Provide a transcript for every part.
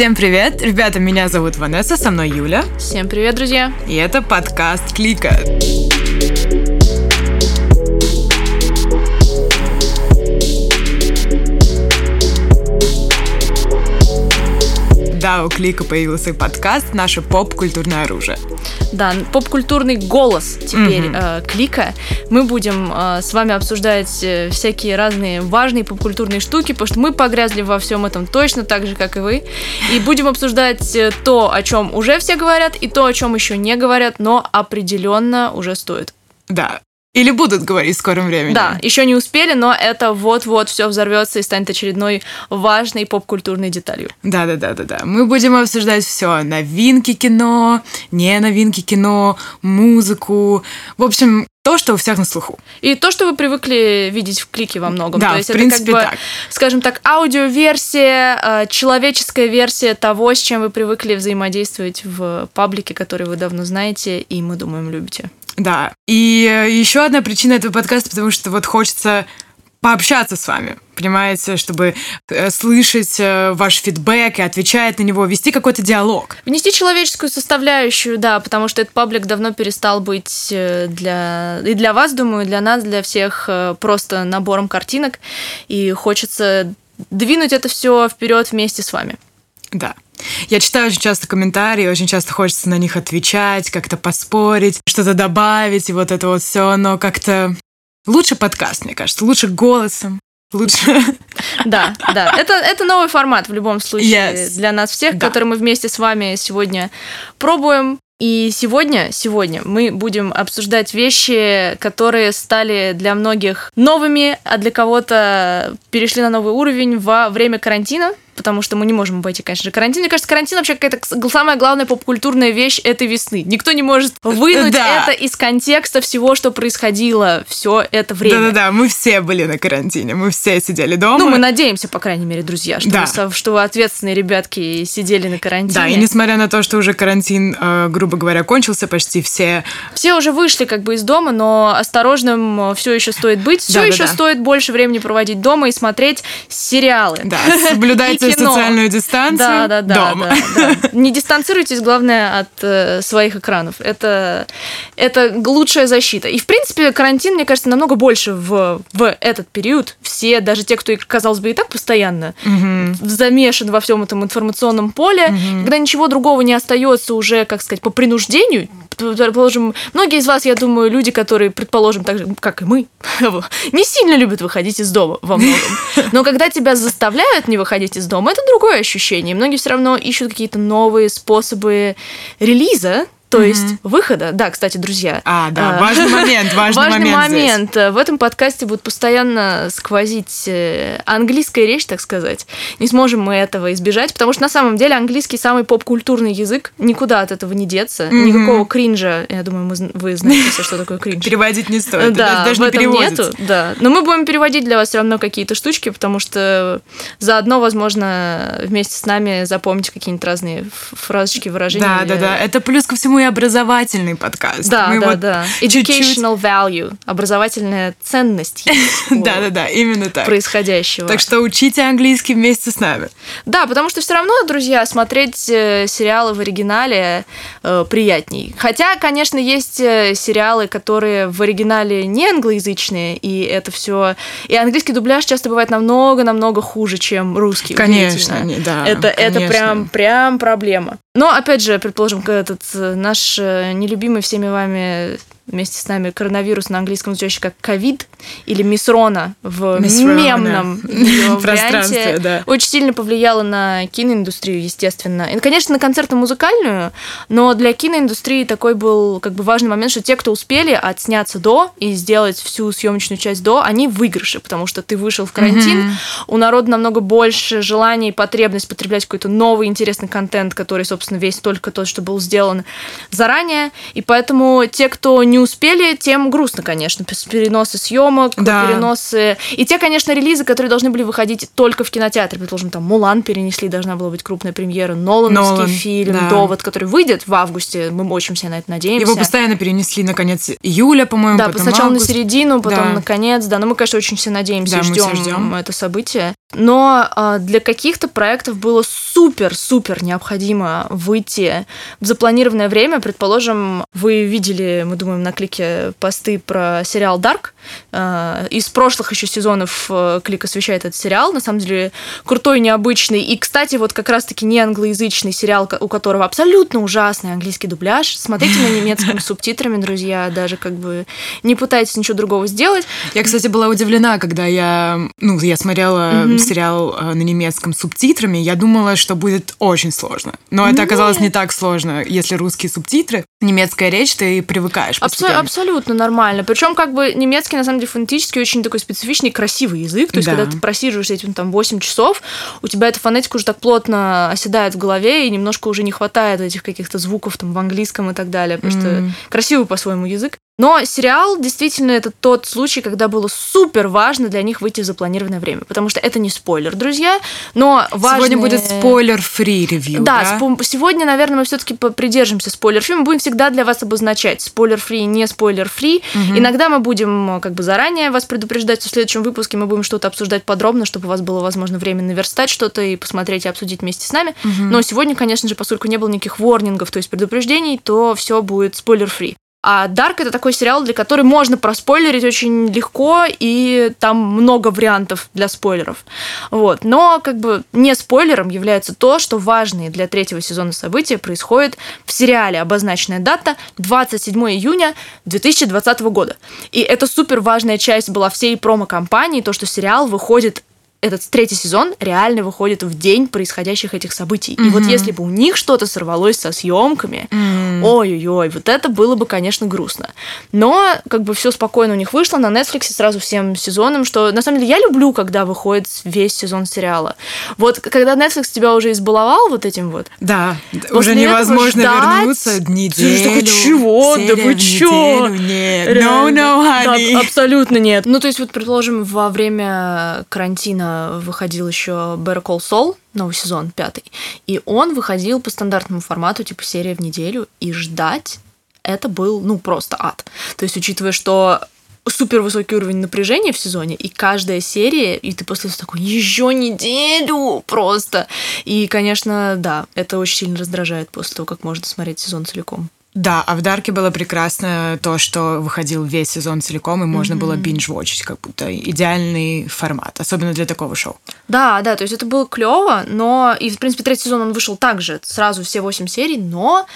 Всем привет! Ребята, меня зовут Ванесса, со мной Юля. Всем привет, друзья! И это подкаст Клика. Да, у Клика появился подкаст «Наше поп-культурное оружие». Да, поп-культурный голос теперь mm-hmm. э, Клика. Мы будем э, с вами обсуждать э, всякие разные важные поп-культурные штуки, потому что мы погрязли во всем этом точно так же, как и вы. И будем обсуждать э, то, о чем уже все говорят, и то, о чем еще не говорят, но определенно уже стоит. Да, или будут говорить в скором времени. Да, еще не успели, но это вот-вот все взорвется и станет очередной важной поп-культурной деталью. Да, да, да, да, да. Мы будем обсуждать все: новинки кино, не новинки кино, музыку. В общем, то, что у всех на слуху. И то, что вы привыкли видеть в клике во многом. Да, то есть в принципе, это как так. бы, скажем так, аудиоверсия, э, человеческая версия того, с чем вы привыкли взаимодействовать в паблике, который вы давно знаете и, мы думаем, любите. Да. И еще одна причина этого подкаста, потому что вот хочется пообщаться с вами, понимаете, чтобы э, слышать э, ваш фидбэк и отвечать на него, вести какой-то диалог. Внести человеческую составляющую, да, потому что этот паблик давно перестал быть э, для и для вас, думаю, и для нас, для всех э, просто набором картинок, и хочется двинуть это все вперед вместе с вами. Да. Я читаю очень часто комментарии, очень часто хочется на них отвечать, как-то поспорить, что-то добавить, и вот это вот все, но как-то лучше подкаст, мне кажется, лучше голосом. Лучше. Да, да. Это, это новый формат в любом случае Yes. для нас всех, Да. который мы вместе с вами сегодня пробуем. И сегодня, сегодня мы будем обсуждать вещи, которые стали для многих новыми, а для кого-то перешли на новый уровень во время карантина, потому что мы не можем обойти, конечно карантин. Мне кажется, карантин вообще какая-то самая главная поп-культурная вещь этой весны. Никто не может вынуть Да. это из контекста всего, что происходило все это время. Да-да-да, мы все были на карантине, мы все сидели дома. Ну, мы надеемся, по крайней мере, друзья, что, Да. вы, что вы ответственные ребятки сидели на карантине. Да, и несмотря на то, что уже карантин, э, грубо говоря, кончился, почти все Все уже вышли как бы из дома, но осторожным все еще стоит быть. Все Да-да-да. еще стоит больше времени проводить дома и смотреть сериалы. Да, соблюдайте Кино. социальную дистанцию Да, да, да, дома. да, да. Не дистанцируйтесь, главное, от э, своих экранов. Это, это лучшая защита. И, в принципе, карантин, мне кажется, намного больше в, в этот период. Все, даже те, кто, казалось бы, и так постоянно замешан во всем этом информационном поле, когда ничего другого не остается уже, как сказать, по принуждению. Предположим, многие из вас, я думаю, люди, которые, предположим, так же, как и мы, не сильно любят выходить из дома во многом. Но когда тебя заставляют не выходить из дома, это другое ощущение. Многие все равно ищут какие-то новые способы релиза, то есть выхода. Да, кстати, друзья. А, да, а, важный момент, важный, Важный момент. здесь. момент. В этом подкасте будет постоянно сквозить э, английская речь, так сказать. Не сможем мы этого избежать, потому что на самом деле английский самый поп-культурный язык. Никуда от этого не деться. Никакого кринжа. Я думаю, мы, вы знаете все, что такое кринж. Переводить не стоит, Да, даже в не этом нету, да. Но мы будем переводить для вас все равно какие-то штучки, потому что заодно, возможно, вместе с нами запомните какие-нибудь разные фразочки, выражения. Да, да, да. Это плюс ко всему и образовательный подкаст. Да, Мы да, вот да. чуть-чуть- Educational value, образовательная ценность Да, да, да, именно так. происходящего. Так что учите английский вместе с нами. Да, потому что все равно, друзья, смотреть э, сериалы в оригинале э, приятней. Хотя, конечно, есть э, сериалы, которые в оригинале не англоязычные, и это все. И английский дубляж часто бывает намного-намного хуже, чем русский. Конечно, не- да, Это, это прям, прям проблема. Но, опять же, предположим, этот э, наш э, нелюбимый всеми вами вместе с нами коронавирус на английском звучащий как ковид или мисрона в Мисрона. мемном его Пространстве, да. очень сильно повлияло на киноиндустрию, естественно. И, конечно, на концертно-музыкальную, но для киноиндустрии такой был как бы важный момент, что те, кто успели отсняться до и сделать всю съемочную часть до, они в выигрыше, потому что ты вышел в карантин, у народа намного больше желания и потребность потреблять какой-то новый интересный контент, который, собственно, весь только тот, что был сделан заранее. И поэтому те, кто не успели, тем грустно, конечно. Переносы съемок, Да. переносы. И те, конечно, релизы, которые должны были выходить только в кинотеатре. Предположим, там Мулан перенесли, должна была быть крупная премьера. Нолановский Нолан, фильм, да. Довод, который выйдет в августе. Мы очень все на это надеемся. Его постоянно перенесли на конец июля, по-моему, Да, сначала август. на середину, потом Да. на конец. Да, но мы, конечно, очень все надеемся Да, и ждем ждём. это событие. Но э, для каких-то проектов было супер-супер необходимо выйти в запланированное время. Предположим, вы видели, мы думаем, на клике посты про сериал Dark. Э, из прошлых еще сезонов э, клик освещает этот сериал. На самом деле крутой, необычный. И, кстати, вот как раз-таки не англоязычный сериал, у которого абсолютно ужасный английский дубляж. Смотрите на немецком с субтитрами, друзья. Даже как бы не пытайтесь ничего другого сделать. Я, кстати, была удивлена, когда я, ну, я смотрела. Сериал э, на немецком с субтитрами. Я думала, что будет очень сложно. Но это оказалось не так сложно. Если русские субтитры, немецкая речь, ты привыкаешь Абсо- абсолютно нормально. Причем как бы немецкий, на самом деле, фонетически очень такой специфичный, красивый язык. То есть, да. когда ты просиживаешь этим там 8 часов, у тебя эта фонетика уже так плотно оседает в голове, и немножко уже не хватает этих каких-то звуков там в английском и так далее. Потому mm. что красивый по-своему язык. Но сериал действительно это тот случай, когда было супер важно для них выйти в запланированное время, потому что это не спойлер, друзья, но важно... Сегодня будет спойлер-фри ревью, да? Да, сегодня, наверное, мы все таки придержимся спойлер-фри, мы будем всегда для вас обозначать спойлер-фри, не спойлер-фри. Угу. Иногда мы будем как бы заранее вас предупреждать, что в следующем выпуске мы будем что-то обсуждать подробно, чтобы у вас было, возможно, время наверстать что-то и посмотреть и обсудить вместе с нами. Угу. Но сегодня, конечно же, поскольку не было никаких ворнингов, то есть предупреждений, то все будет спойлер-фри. А Дарк это такой сериал, для которого можно проспойлерить очень легко, и там много вариантов для спойлеров. Вот. Но как бы не спойлером является то, что важные для третьего сезона события происходят в сериале. Обозначенная дата 27 июня 2020 года. И это супер важная часть была всей промо-компании, то, что сериал выходит этот третий сезон реально выходит в день происходящих этих событий. Mm-hmm. И вот если бы у них что-то сорвалось со съемками, mm-hmm. ой-ой-ой, вот это было бы, конечно, грустно. Но как бы все спокойно у них вышло на Netflix сразу всем сезоном, что на самом деле я люблю, когда выходит весь сезон сериала. Вот когда Netflix тебя уже избаловал вот этим вот. Да, уже невозможно ждать, вернуться неделю. Чего? Да вы чё? Нет, no, no, honey. Да, абсолютно нет. Ну, то есть вот, предположим, во время карантина выходил еще Better Call Saul, новый сезон, пятый, и он выходил по стандартному формату, типа серия в неделю, и ждать это был, ну, просто ад. То есть, учитывая, что супер высокий уровень напряжения в сезоне, и каждая серия, и ты после такой, еще неделю просто. И, конечно, да, это очень сильно раздражает после того, как можно смотреть сезон целиком. Да, а в Дарке было прекрасно то, что выходил весь сезон целиком, и можно mm-hmm. было бинж-вотчить, как будто идеальный формат, особенно для такого шоу. Да, да, то есть это было клево, но и, в принципе, третий сезон он вышел также, сразу все восемь серий, но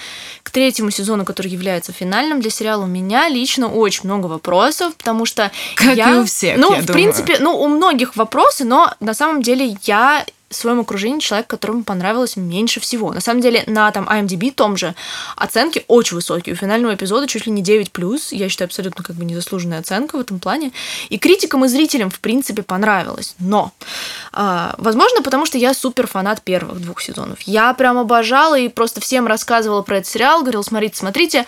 к третьему сезону, который является финальным для сериала, у меня лично очень много вопросов, потому что как я... и у всех, Ну, в думаю. принципе, ну, у многих вопросы, но на самом деле я в своем окружении человек, которому понравилось меньше всего. На самом деле, на там IMDb том же оценки очень высокие. У финального эпизода чуть ли не 9+. Я считаю, абсолютно как бы незаслуженная оценка в этом плане. И критикам и зрителям, в принципе, понравилось. Но, э, возможно, потому что я супер фанат первых двух сезонов. Я прям обожала и просто всем рассказывала про этот сериал, говорила, смотрите, смотрите.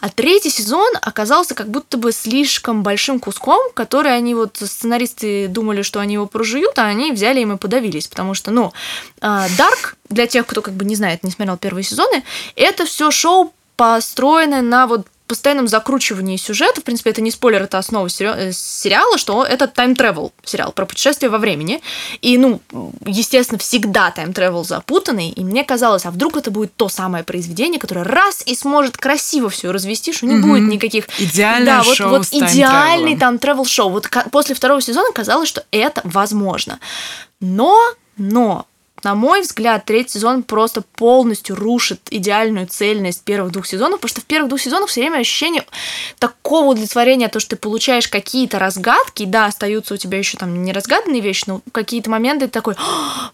А третий сезон оказался как будто бы слишком большим куском, который они вот, сценаристы думали, что они его прожуют, а они взяли им и подавились, потому что ну, Dark, для тех, кто как бы не знает, не смотрел первые сезоны, это все шоу построенное на вот постоянном закручивании сюжета, в принципе, это не спойлер, это основа э, сериала, что это time travel сериал про путешествие во времени. И, ну, естественно, всегда time travel запутанный, и мне казалось, а вдруг это будет то самое произведение, которое раз и сможет красиво все развести, что не mm-hmm. будет никаких... Идеальное да, вот, шоу вот с идеальный time travel шоу. Вот после второго сезона казалось, что это возможно. Но но на мой взгляд, третий сезон просто полностью рушит идеальную цельность первых двух сезонов, потому что в первых двух сезонах все время ощущение такого удовлетворения, то, что ты получаешь какие-то разгадки, да, остаются у тебя еще там неразгаданные вещи, но какие-то моменты ты такой,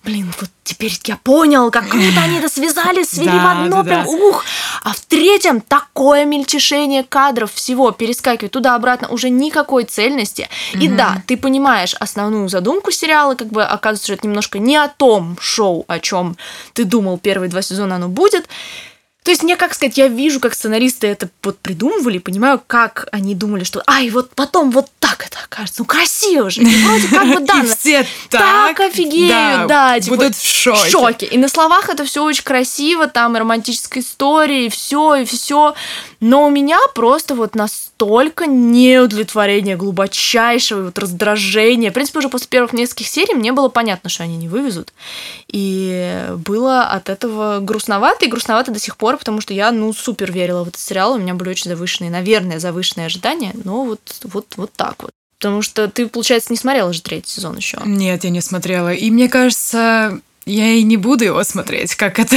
блин, вот теперь я понял, как круто они это связали, свели в одно, прям, ух! А в третьем такое мельчешение кадров всего перескакивает туда-обратно, уже никакой цельности. И да, ты понимаешь основную задумку сериала, как бы оказывается, что это немножко не о том шоу, о чем ты думал первые два сезона оно будет. То есть мне, как сказать, я вижу, как сценаристы это вот придумывали, понимаю, как они думали, что ай, вот потом вот так это окажется. Ну, красиво же. И вроде как бы, да, все так, офигеют, да, типа, будут в шоке. И на словах это все очень красиво, там и романтическая история, и все, и все. Но у меня просто вот настолько неудовлетворение, глубочайшее вот раздражение. В принципе, уже после первых нескольких серий мне было понятно, что они не вывезут. И было от этого грустновато, и грустновато до сих пор, потому что я, ну, супер верила в этот сериал, у меня были очень завышенные, наверное, завышенные ожидания, но вот, вот, вот так вот. Потому что ты, получается, не смотрела же третий сезон еще. Нет, я не смотрела. И мне кажется, я и не буду его смотреть, как это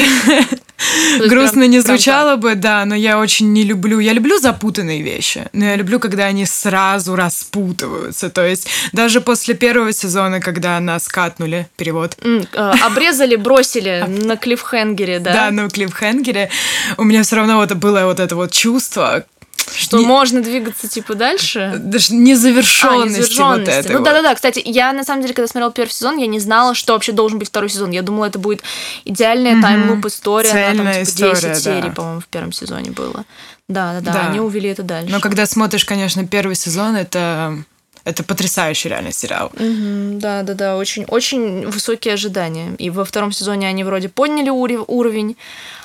грустно не звучало бы, да, но я очень не люблю. Я люблю запутанные вещи, но я люблю, когда они сразу распутываются. То есть даже после первого сезона, когда нас катнули, перевод. Э, обрезали, бросили на клиффхенгере, да? Да, на клиффхенгере. У меня все равно вот было вот это вот чувство, что не... можно двигаться типа дальше? Даже незавершенности, а, вот этой. Ну да-да-да, кстати, я на самом деле, когда смотрела первый сезон, я не знала, что вообще должен быть второй сезон. Я думала, это будет идеальная mm-hmm. таймлуп история. Цельная на, там, типа, история, 10 да. серий, по-моему, в первом сезоне было. Да-да-да, да. они увели это дальше. Но когда смотришь, конечно, первый сезон, это это потрясающий реально сериал. да, да, да, очень, очень высокие ожидания. И во втором сезоне они вроде подняли уровень,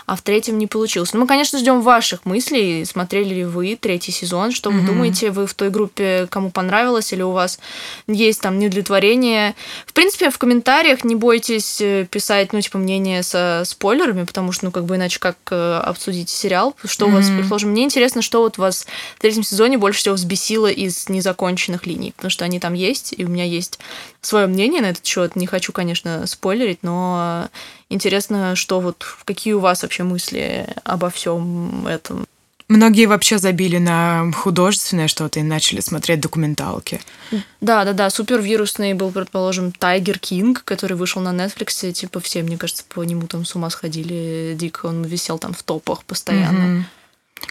а в третьем не получилось. Ну, мы, конечно, ждем ваших мыслей. Смотрели ли вы третий сезон? Что вы mm-hmm. думаете? Вы в той группе, кому понравилось, или у вас есть там неудовлетворение? В принципе, в комментариях не бойтесь э, писать, ну, типа, мнение со спойлерами, потому что, ну, как бы иначе как э, обсудить сериал? Что mm-hmm. у вас, предположим, мне интересно, что вот вас в третьем сезоне больше всего взбесило из незаконченных линий, потому что они там есть, и у меня есть свое мнение на этот счет. Не хочу, конечно, спойлерить, но интересно, что вот какие у вас вообще мысли обо всем этом. Многие вообще забили на художественное что-то и начали смотреть документалки. Да, да, да. Супервирусный был, предположим, Тайгер Кинг, который вышел на Netflix. Типа все, мне кажется, по нему там с ума сходили дико. Он висел там в топах постоянно. Угу.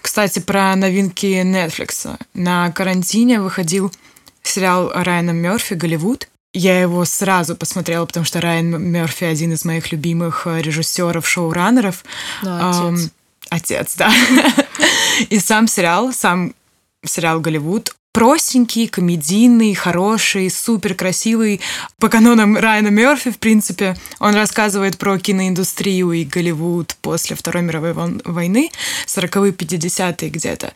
Кстати, про новинки Netflix. На карантине выходил сериал Райана Мерфи «Голливуд». Я его сразу посмотрела, потому что Райан Мерфи один из моих любимых э, режиссеров, шоураннеров. Да, отец. Эм, отец, да. И сам сериал, сам сериал «Голливуд», простенький, комедийный, хороший, супер красивый. По канонам Райана Мерфи, в принципе, он рассказывает про киноиндустрию и Голливуд после Второй мировой войны, 40-е, 50-е где-то.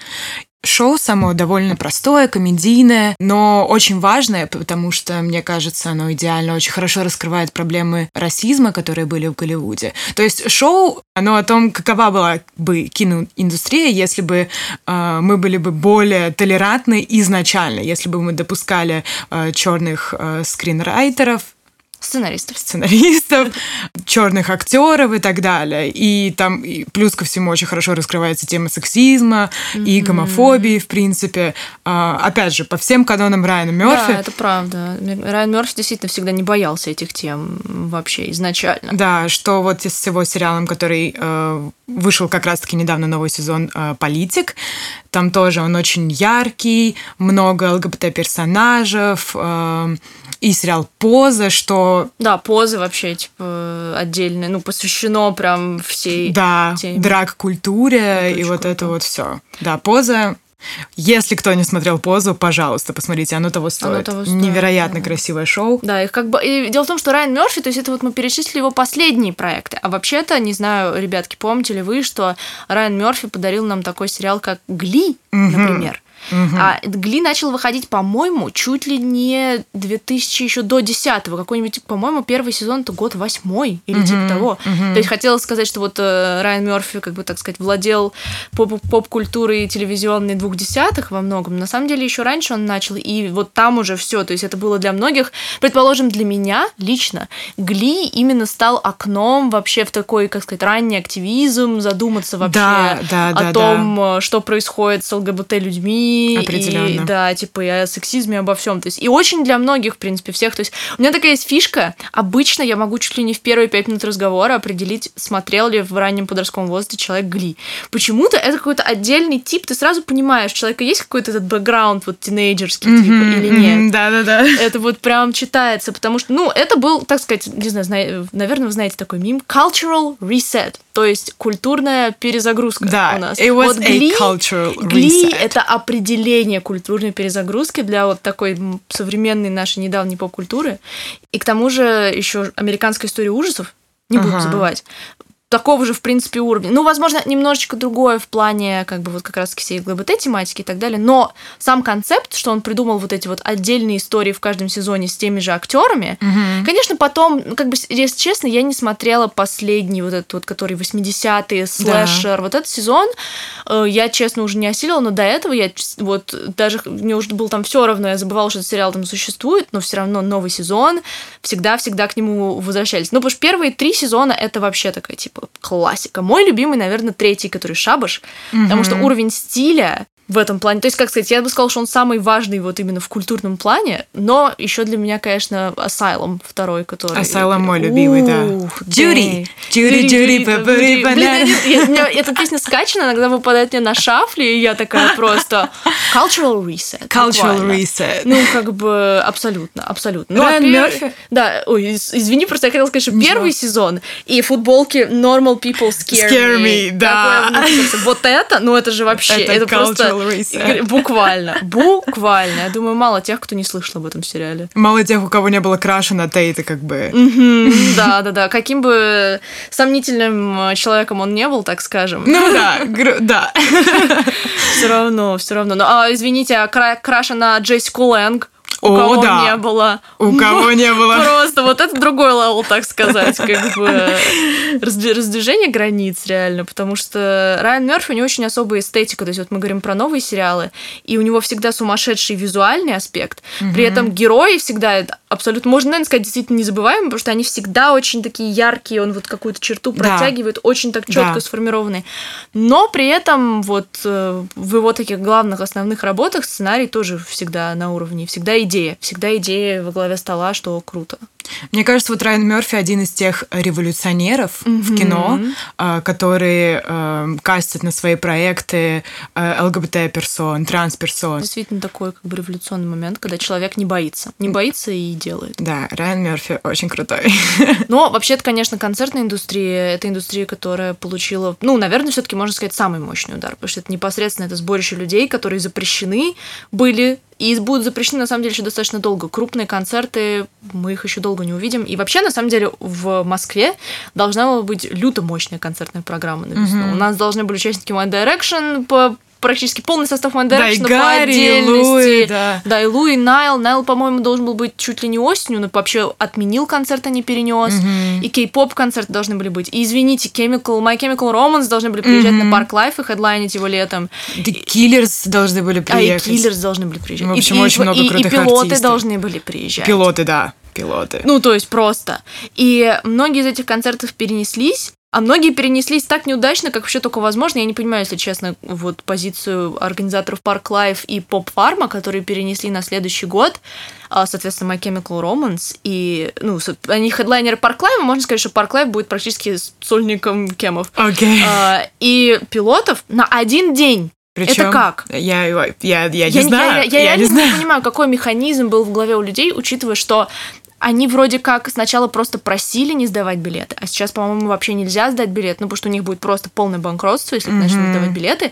Шоу само довольно простое, комедийное, но очень важное, потому что, мне кажется, оно идеально очень хорошо раскрывает проблемы расизма, которые были в Голливуде. То есть шоу, оно о том, какова была бы киноиндустрия, если бы э, мы были бы более толерантны изначально, если бы мы допускали э, черных э, скринрайтеров, Сценаристов. Сценаристов, черных актеров и так далее. И там и плюс ко всему очень хорошо раскрывается тема сексизма mm-hmm. и гомофобии, в принципе. А, опять же, по всем канонам Райана Мерфи. Да, это правда. Райан Мерфи действительно всегда не боялся этих тем вообще изначально. Да, что вот с его сериалом, который э, вышел как раз-таки недавно новый сезон э, «Политик», там тоже он очень яркий, много ЛГБТ-персонажев, э, и сериал «Поза», что... Да, «Поза» вообще, типа, отдельно, ну, посвящено прям всей Да, драг-культуре и вот это вот все. Да, «Поза» Если кто не смотрел позу, пожалуйста, посмотрите, оно того стоит. Оно того стоит Невероятно да. красивое шоу. Да, их как бы. И дело в том, что Райан Мерфи, то есть это вот мы перечислили его последние проекты. А вообще-то, не знаю, ребятки, помните ли вы, что Райан Мерфи подарил нам такой сериал, как Гли, угу. например. Угу. А Гли начал выходить, по-моему, чуть ли не 2000 еще до 10 какой-нибудь, по-моему, первый сезон это год восьмой или угу. типа того. Угу. То есть хотела сказать, что вот э, Райан Мерфи, как бы так сказать, владел поп- поп-культурой телевизионной двух десятых во многом. На самом деле еще раньше он начал, и вот там уже все. То есть это было для многих, предположим, для меня лично, Гли именно стал окном вообще в такой, как сказать, ранний активизм, задуматься вообще да, да, о да, том, да. что происходит с Определенно. и да, типа и о сексизме, обо всем. То есть, и очень для многих, в принципе, всех. То есть, у меня такая есть фишка. Обычно я могу чуть ли не в первые пять минут разговора определить, смотрел ли в раннем подростковом возрасте человек Гли. Почему-то это какой-то отдельный тип, ты сразу понимаешь, у человека есть какой-то этот бэкграунд вот тинейджерский mm-hmm, типа или нет. Да-да-да. Это вот прям читается, потому что, ну, это был, так сказать, не знаю, зна... наверное, вы знаете такой мим, cultural reset, то есть культурная перезагрузка да, у нас. It was вот Гли, a cultural reset. Гли это определение определение культурной перезагрузки для вот такой современной нашей недавней поп-культуры. И к тому же еще американская история ужасов, не будем ага. забывать. Такого же, в принципе, уровня. Ну, возможно, немножечко другое в плане, как бы, вот как раз всей ЛГБТ-тематики и так далее, но сам концепт, что он придумал вот эти вот отдельные истории в каждом сезоне с теми же актерами, Мгм. конечно, потом, ну, как бы, если честно, я не смотрела последний вот этот вот, который 80-е, слэшер, вот этот сезон, э, я, честно, уже не осилила, но до этого я вот даже, мне уже было там все равно, я забывала, что этот сериал там существует, но все равно новый сезон, всегда-всегда к нему возвращались. Ну, потому что первые три сезона это вообще такая, типа, классика. Мой любимый, наверное, третий, который Шабаш, потому что уровень стиля в этом плане. То есть, как сказать, я бы сказала, что он самый важный вот именно в культурном плане, но еще для меня, конечно, Asylum второй, который... Asylum мой любимый, да. Банана. я- я- меня эта песня скачана, иногда выпадает мне на шафле, и я такая просто... Cultural reset. Cultural reset. Ну, как бы, абсолютно, абсолютно. Ну, а Райан Мёрфи? Да, ой, из- извини, просто я хотела сказать, что первый сезон и футболки Normal People Scare, me, да. Вот это, ну это же вообще, это, просто reset. буквально, буквально. Я думаю, мало тех, кто не слышал об этом сериале. Мало тех, у кого не было краша на Тейта, как бы. Да, да, да. Каким бы сомнительным э, человеком он не был, так скажем. Ну да, да. Все равно, все равно. Ну, а, извините, а кра- краша на Джессику Лэнг? У О, кого да. не было? У кого не было. Просто вот это другой level, так сказать, как бы. Разд- раздвижение границ реально, потому что Райан Мерфи, у него очень особая эстетика, то есть вот мы говорим про новые сериалы, и у него всегда сумасшедший визуальный аспект, при этом герои всегда абсолютно, можно, наверное, сказать, действительно незабываемые, потому что они всегда очень такие яркие, он вот какую-то черту протягивает, очень так четко сформированные, но при этом вот э, в его таких главных основных работах сценарий тоже всегда на уровне, всегда идея, всегда идея во главе стола, что круто. Мне кажется, вот Райан Мерфи один из тех революционеров в Мгм. кино, а, которые э, кастят на свои проекты э, ЛГБТ-персон, транс-персон. Действительно такой как бы революционный момент, когда человек не боится, не боится и делает. Да, Райан Мерфи очень крутой. Но вообще-то, конечно, концертная индустрия это индустрия, которая получила, ну, наверное, все-таки можно сказать самый мощный удар, потому что это непосредственно это сборище людей, которые запрещены были и будут запрещены, на самом деле, еще достаточно долго. Крупные концерты, мы их еще долго не увидим. И вообще, на самом деле, в Москве должна была быть люто мощная концертная программа на весну. Мгм. У нас должны были участники One Direction по практически полный состав One Да, и Direction по Гарри, и отдельности. Луи, да. Да, и Луи, и Найл. Найл, по-моему, должен был быть чуть ли не осенью, но вообще отменил концерт, а не перенес. Мгм. И кей-поп концерты должны были быть. И извините, Chemical, My Chemical Romance должны были приезжать Мгм. на Park Live и хедлайнить его летом. The Killers должны были А и приехать. Killers должны были приезжать. В И- общем, и, очень много и- и крутых пилоты артистов. должны были приезжать. Пилоты, да, пилоты. Ну, то есть просто. И многие из этих концертов перенеслись, а многие перенеслись так неудачно, как вообще только возможно. Я не понимаю, если честно, вот позицию организаторов Park Live и Pop Farm а, которые перенесли на следующий год, а, соответственно, My Chemical Romance. И, ну, они хедлайнеры Park Live а, можно сказать, что Park Live будет практически сольником Кемов. Окей. А, И пилотов на один день. Причем это как? Я, я, я, я не Я, знаю. я- я реально не знаю. не понимаю, какой механизм был в голове у людей, учитывая, что они вроде как сначала просто просили не сдавать билеты, а сейчас, по-моему, вообще нельзя сдать билет, ну, потому что у них будет просто полное банкротство, если Мгм. начнут сдавать билеты.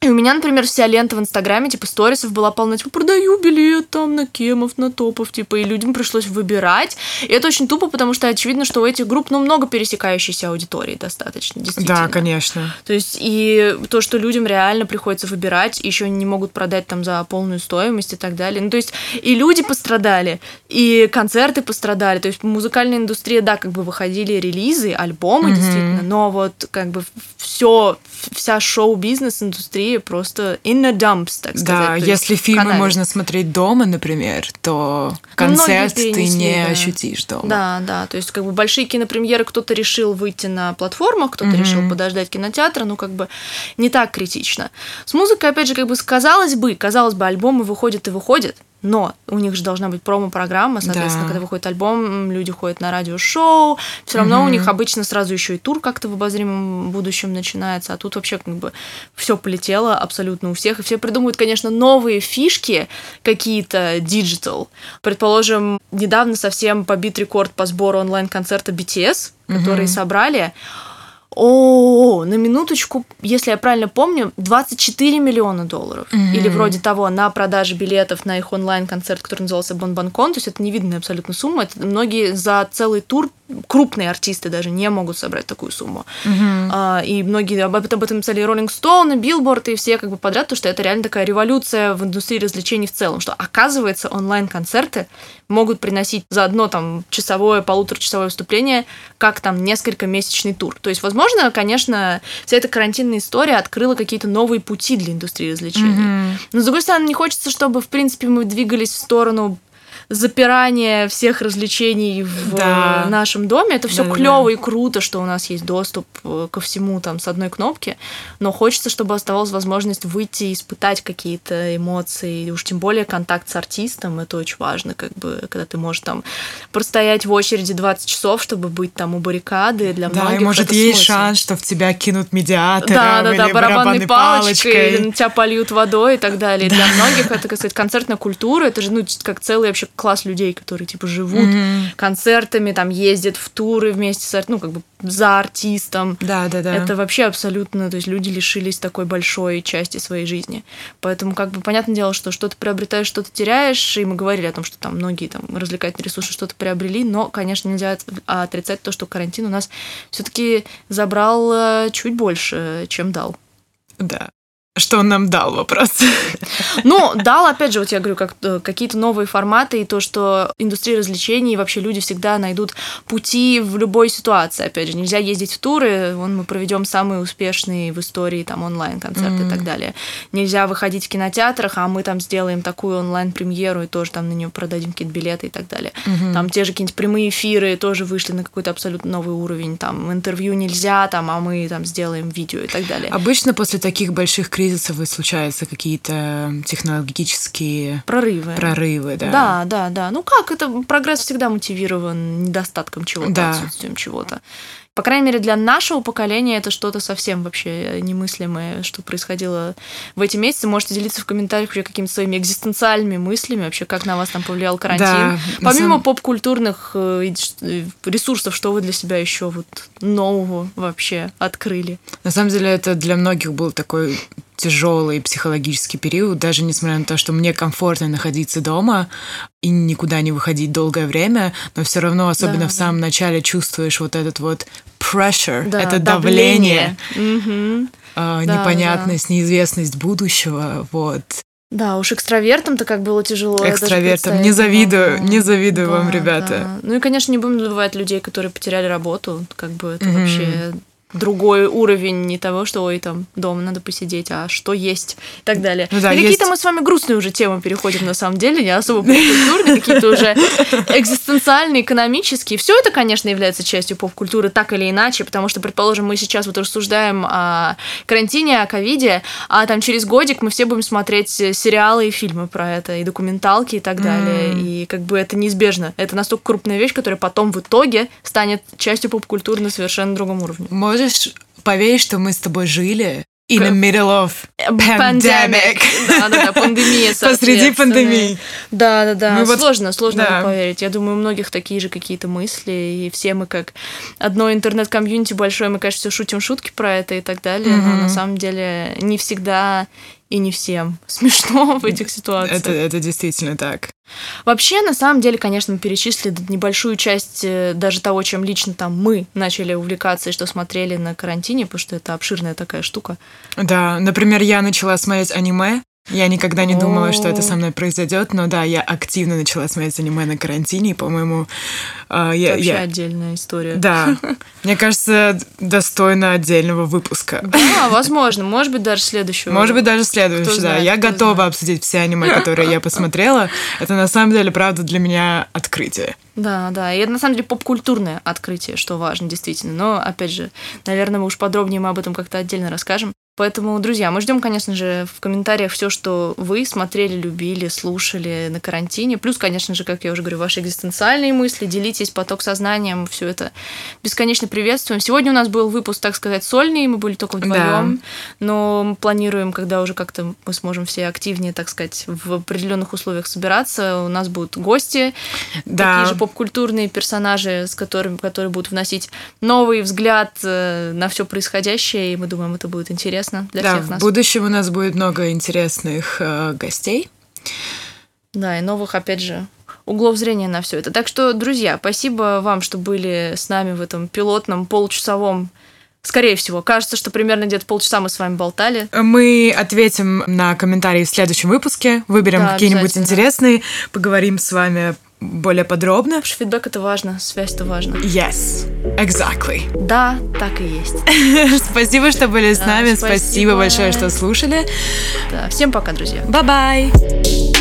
И у меня, например, вся лента в Инстаграме, типа, сторисов была полна, типа, продаю билет там на кемов, на топов, типа, и людям пришлось выбирать. И это очень тупо, потому что очевидно, что у этих групп, ну, много пересекающейся аудитории достаточно, действительно. Да, конечно. То есть и то, что людям реально приходится выбирать, еще не могут продать там за полную стоимость и так далее. Ну, то есть и люди пострадали, и концерты пострадали. То есть музыкальная индустрия, да, как бы выходили релизы, альбомы, Мгм. действительно, но вот как бы все, вся шоу-бизнес-индустрия просто in the dumps, так сказать. Да, если фильмы можно смотреть дома, например, то Ну, концерт ты не да. ощутишь дома. Да, да, то есть как бы большие кинопремьеры кто-то решил выйти на платформах, кто-то Мгм. решил подождать кинотеатра, ну как бы не так критично. С музыкой, опять же, как бы казалось бы, казалось бы, альбомы выходят и выходят, но у них же должна быть промо-программа, соответственно, Да. когда выходит альбом, люди ходят на радиошоу, все равно у Мгм. них обычно сразу еще и тур как-то в обозримом будущем начинается, а тут вообще как бы все полетело абсолютно у всех, и все придумывают, конечно, новые фишки какие-то digital. Предположим, недавно совсем побит рекорд по сбору онлайн-концерта BTS, которые Мгм. собрали. О, на минуточку, если я правильно помню, 24 миллиона долларов. Мгм. Или вроде того, на продаже билетов на их онлайн-концерт, который назывался Bang Bang Con. То есть это невиданная абсолютно сумма. Это многие за целый тур крупные артисты даже не могут собрать такую сумму. Мгм. А, и многие об этом, об этом писали Rolling Stone, и Билборд, и все как бы подряд, потому что это реально такая революция в индустрии развлечений в целом, что оказывается онлайн-концерты могут приносить за одно там часовое, полуторачасовое выступление, как там несколько месячный тур. То есть, возможно, конечно, вся эта карантинная история открыла какие-то новые пути для индустрии развлечений. Мгм. Но, с другой стороны, не хочется, чтобы, в принципе, мы двигались в сторону запирания всех развлечений в Да. э, нашем доме. Это все Да-да-да. клево и круто, что у нас есть доступ э, ко всему там с одной кнопки, но хочется, чтобы оставалась возможность выйти и испытать какие-то эмоции, и уж тем более контакт с артистом, это очень важно, как бы, когда ты можешь там простоять в очереди 20 часов, чтобы быть там у баррикады, для Да, многих и может есть смысл. шанс, что в тебя кинут медиатором Да, да, да, или барабанной палочкой, или палочкой. на тебя польют водой и так далее. И Для многих это, так сказать, концертная культура, это же, ну, как целый вообще класс людей, которые, типа, живут Мгм. концертами, там, ездят в туры вместе с, ну, как бы, за артистом. Да, да, да. Это вообще абсолютно, то есть люди лишились такой большой части своей жизни. Поэтому, как бы, понятное дело, что что-то приобретаешь, что-то теряешь, и мы говорили о том, что там многие там развлекательные ресурсы что-то приобрели, но, конечно, нельзя от- отрицать то, что карантин у нас все-таки забрал э, чуть больше, чем дал. Да. Что он нам дал, вопрос. Ну, дал, опять же, вот я говорю, как э, какие-то новые форматы, и то, что индустрия развлечений, и вообще люди всегда найдут пути в любой ситуации. Опять же, нельзя ездить в туры, вон мы проведем самые успешные в истории там онлайн-концерты и так далее. Нельзя выходить в кинотеатрах, а мы там сделаем такую онлайн-премьеру и тоже там на нее продадим какие-то билеты и так далее. Там те же какие-нибудь прямые эфиры тоже вышли на какой-то абсолютно новый уровень. Там интервью нельзя, там, а мы там сделаем видео и так далее. Обычно после таких больших кризисов и случаются какие-то технологические Прорывы. прорывы, да. Да, да, да. Ну как, это прогресс всегда мотивирован недостатком чего-то, Да. отсутствием чего-то. По крайней мере, для нашего поколения это что-то совсем вообще немыслимое, что происходило в эти месяцы. Можете делиться в комментариях вообще какими-то своими экзистенциальными мыслями, вообще как на вас там повлиял карантин. Да, Помимо самом- поп-культурных э, э, ресурсов, что вы для себя еще вот нового вообще открыли? На самом деле это для многих был такой тяжелый психологический период, даже несмотря на то, что мне комфортно находиться дома и никуда не выходить долгое время, но все равно, особенно Да, в самом начале, чувствуешь вот этот вот pressure, Да, это давление, Мгм. э, Да, непонятность, неизвестность будущего, вот. Да, уж экстравертам-то как было тяжело. Экстравертам. Не завидую, не завидую вам, Да, ребята. да. Ну и, конечно, не будем забывать людей, которые потеряли работу. Как бы это Мгм. вообще другой уровень не того, что ой, там дома надо посидеть, а что есть и так далее. Ну да, и какие-то есть- мы с вами грустные уже темы переходим на самом деле, не особо поп-культурные, какие-то уже экзистенциальные, экономические. Все это, конечно, является частью поп-культуры так или иначе, потому что, предположим, мы сейчас вот рассуждаем о карантине, о ковиде, а там через годик мы все будем смотреть сериалы и фильмы про это, и документалки и так далее. И как бы это неизбежно. Это настолько крупная вещь, которая потом в итоге станет частью поп-культуры на совершенно другом уровне. Можешь поверить, что мы с тобой жили in the middle of pandemic. Да, да, да, пандемия, Посреди пандемии. Да, да, да. Мы вот- сложно, сложно да. поверить. Я думаю, у многих такие же какие-то мысли, и все мы как одно интернет-комьюнити большое, мы, конечно, все шутим шутки про это и так далее, но Мгм. на самом деле не всегда и не всем смешно в этих ситуациях. Это, это действительно так. Вообще, на самом деле, конечно, мы перечислили небольшую часть э, даже того, чем лично там мы начали увлекаться и что смотрели на карантине, потому что это обширная такая штука. Да, например, я начала смотреть аниме. Я никогда не думала, что это со мной произойдет, но да, я активно начала смотреть аниме на карантине, и, по-моему, а, Это я, вообще я- отдельная история. да, мне кажется, достойно отдельного выпуска. Да, возможно. Может быть, даже следующего. Может быть, даже следующий, Кто да. знает, я готова знает. обсудить все аниме, которые я посмотрела. Это на самом деле, правда, для меня открытие. Да, да. И это на самом деле поп-культурное открытие, что важно, действительно. Но, опять же, наверное, мы уж подробнее мы об этом как-то отдельно расскажем. Поэтому, друзья, мы ждем, конечно же, в комментариях все, что вы смотрели, любили, слушали на карантине. Плюс, конечно же, как я уже говорю, ваши экзистенциальные мысли. Делитесь поток сознанием. Все это бесконечно приветствуем. Сегодня у нас был выпуск, так сказать, сольный. Мы были только вдвоем. Но мы планируем, когда уже как-то мы сможем все активнее, так сказать, в определенных условиях собираться. У нас будут гости, Да. такие же поп-культурные персонажи, с которыми, которые будут вносить новый взгляд э, на все происходящее, и мы думаем, это будет интересно для да, всех в нас. будущем у нас будет много интересных э, гостей. Да, и новых, опять же, углов зрения на все это. Так что, друзья, спасибо вам, что были с нами в этом пилотном получасовом Скорее всего, кажется, что примерно где-то полчаса мы с вами болтали. Мы ответим на комментарии в следующем выпуске, выберем Да, какие-нибудь интересные, поговорим с вами более подробно. Фидбэк это важно, связь это важно. Yes, exactly. Да, так и есть. Спасибо, что были с Да, нами. спасибо. Спасибо большое, что слушали. Да. Всем пока, друзья. Bye-bye.